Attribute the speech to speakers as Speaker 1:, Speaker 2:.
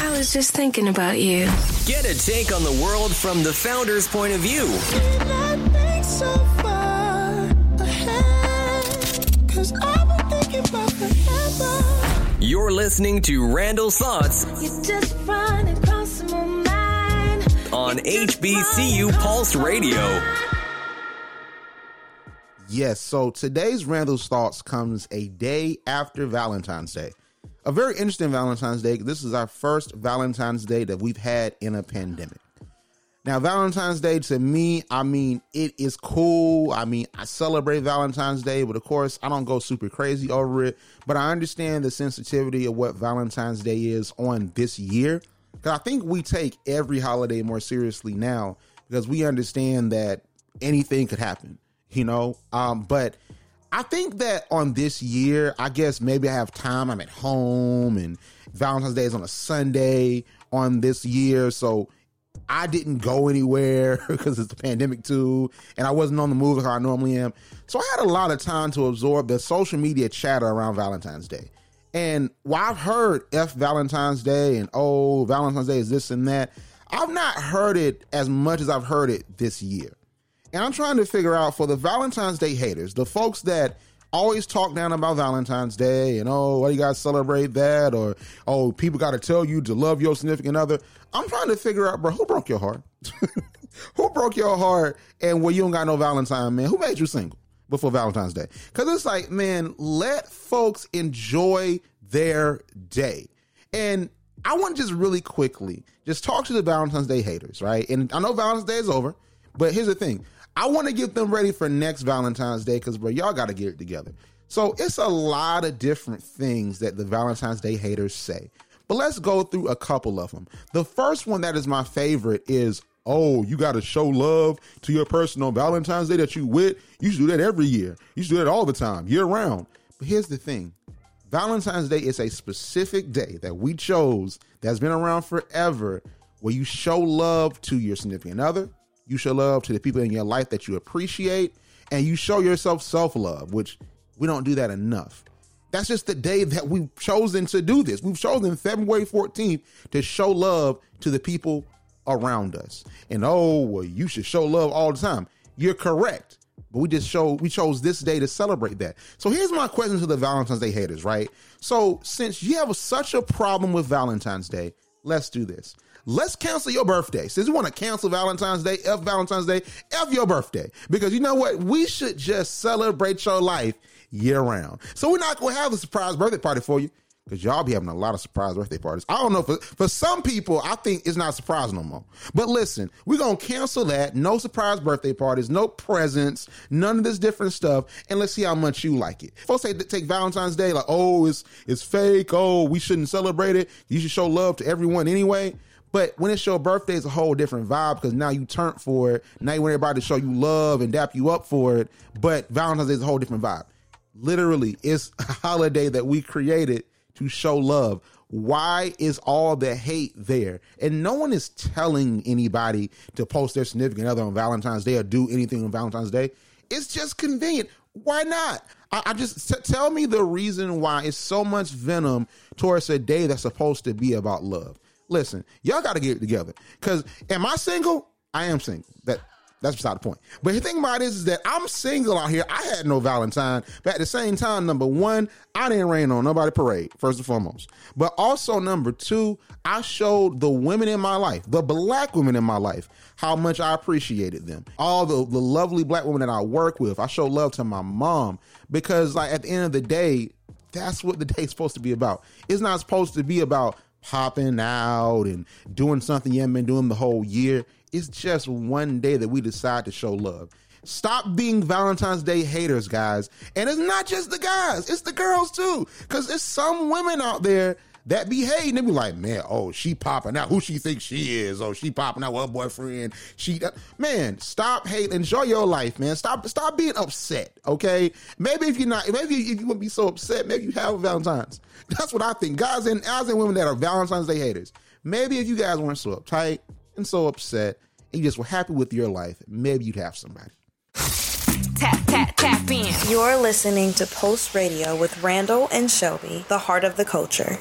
Speaker 1: I was just thinking about you.
Speaker 2: Get a take on the world from the founder's point of view. You're listening to Randall's Thoughts on HBCU Pulse Radio.
Speaker 3: Yes, so today's Randall's Thoughts comes a day after Valentine's Day. A very interesting Valentine's Day. This is our first Valentine's Day that we've had in a pandemic. Now, Valentine's Day to me, I mean, it is cool. I mean, I celebrate Valentine's Day, but of course, I don't go super crazy over it. But I understand the sensitivity of what Valentine's Day is on this year. Because I think we take every holiday more seriously now because we understand that anything could happen, you know? Um, but I think that on this year, I guess maybe I have time. I'm at home and Valentine's Day is on a Sunday on this year. So I didn't go anywhere because it's the pandemic too, and I wasn't on the move like I normally am. So I had a lot of time to absorb the social media chatter around Valentine's Day. And while I've heard F Valentine's Day and oh, Valentine's Day is this and that, I've not heard it as much as I've heard it this year. And I'm trying to figure out for the Valentine's Day haters, the folks that always talk down about Valentine's Day and oh, why do you guys celebrate that? Or oh, people got to tell you to love your significant other. I'm trying to figure out, bro, who broke your heart? who broke your heart? And where you don't got no Valentine, man. Who made you single before Valentine's Day? Because it's like, man, let folks enjoy their day. And I want to just really quickly just talk to the Valentine's Day haters, right? And I know Valentine's Day is over, but here's the thing I want to get them ready for next Valentine's Day because, bro, y'all got to get it together. So it's a lot of different things that the Valentine's Day haters say. But let's go through a couple of them. The first one that is my favorite is, oh, you got to show love to your person on Valentine's Day that you with. You should do that every year. You should do that all the time, year round. But here's the thing Valentine's Day is a specific day that we chose that's been around forever where you show love to your significant other, you show love to the people in your life that you appreciate, and you show yourself self love, which we don't do that enough. That's just the day that we've chosen to do this. We've chosen February 14th to show love to the people around us. And oh, well, you should show love all the time. You're correct. But we just show we chose this day to celebrate that. So here's my question to the Valentine's Day haters, right? So since you have such a problem with Valentine's Day, let's do this let's cancel your birthday. Since you want to cancel Valentine's Day, F Valentine's Day, F your birthday. Because you know what? We should just celebrate your life year round. So we're not going to have a surprise birthday party for you because y'all be having a lot of surprise birthday parties. I don't know for for some people, I think it's not surprise no more. But listen, we're gonna cancel that. No surprise birthday parties, no presents, none of this different stuff, and let's see how much you like it. Folks say take Valentine's Day like, oh, it's it's fake. Oh, we shouldn't celebrate it. You should show love to everyone anyway. But when it's your birthday, it's a whole different vibe because now you turned for it. Now you want everybody to show you love and dap you up for it. But Valentine's Day is a whole different vibe. Literally, it's a holiday that we created to show love. Why is all the hate there? And no one is telling anybody to post their significant other on Valentine's Day or do anything on Valentine's Day. It's just convenient. Why not? I, I just t- tell me the reason why it's so much venom towards a day that's supposed to be about love listen, y'all got to get it together. Because am I single? I am single. That that's beside the point. But the thing about it is, is that I'm single out here. I had no Valentine, but at the same time, number one, I didn't rain on nobody parade, first and foremost. But also, number two, I showed the women in my life, the black women in my life, how much I appreciated them. All the, the lovely black women that I work with. I show love to my mom because, like, at the end of the day, that's what the day's supposed to be about. It's not supposed to be about popping out and doing something you haven't been doing the whole year. It's just one day that we decide to show love. Stop being Valentine's Day haters, guys. And it's not just the guys, it's the girls too. Because there's some women out there that be hating. They be like, man, oh, she popping out. Who she thinks she is? Oh, she popping out with her boyfriend. She, uh, man, stop hating. Enjoy your life, man. Stop, stop being upset. Okay, maybe if you're not, maybe if you wouldn't be so upset, maybe you have Valentine's. That's what I think. Guys and guys and women that are Valentine's Day haters. Maybe if you guys weren't so uptight and so upset, and you just were happy with your life, maybe you'd have somebody.
Speaker 1: Tap, tap, tap in.
Speaker 4: You're listening to Pulse Radio with Randall and Shelby, the heart of the culture.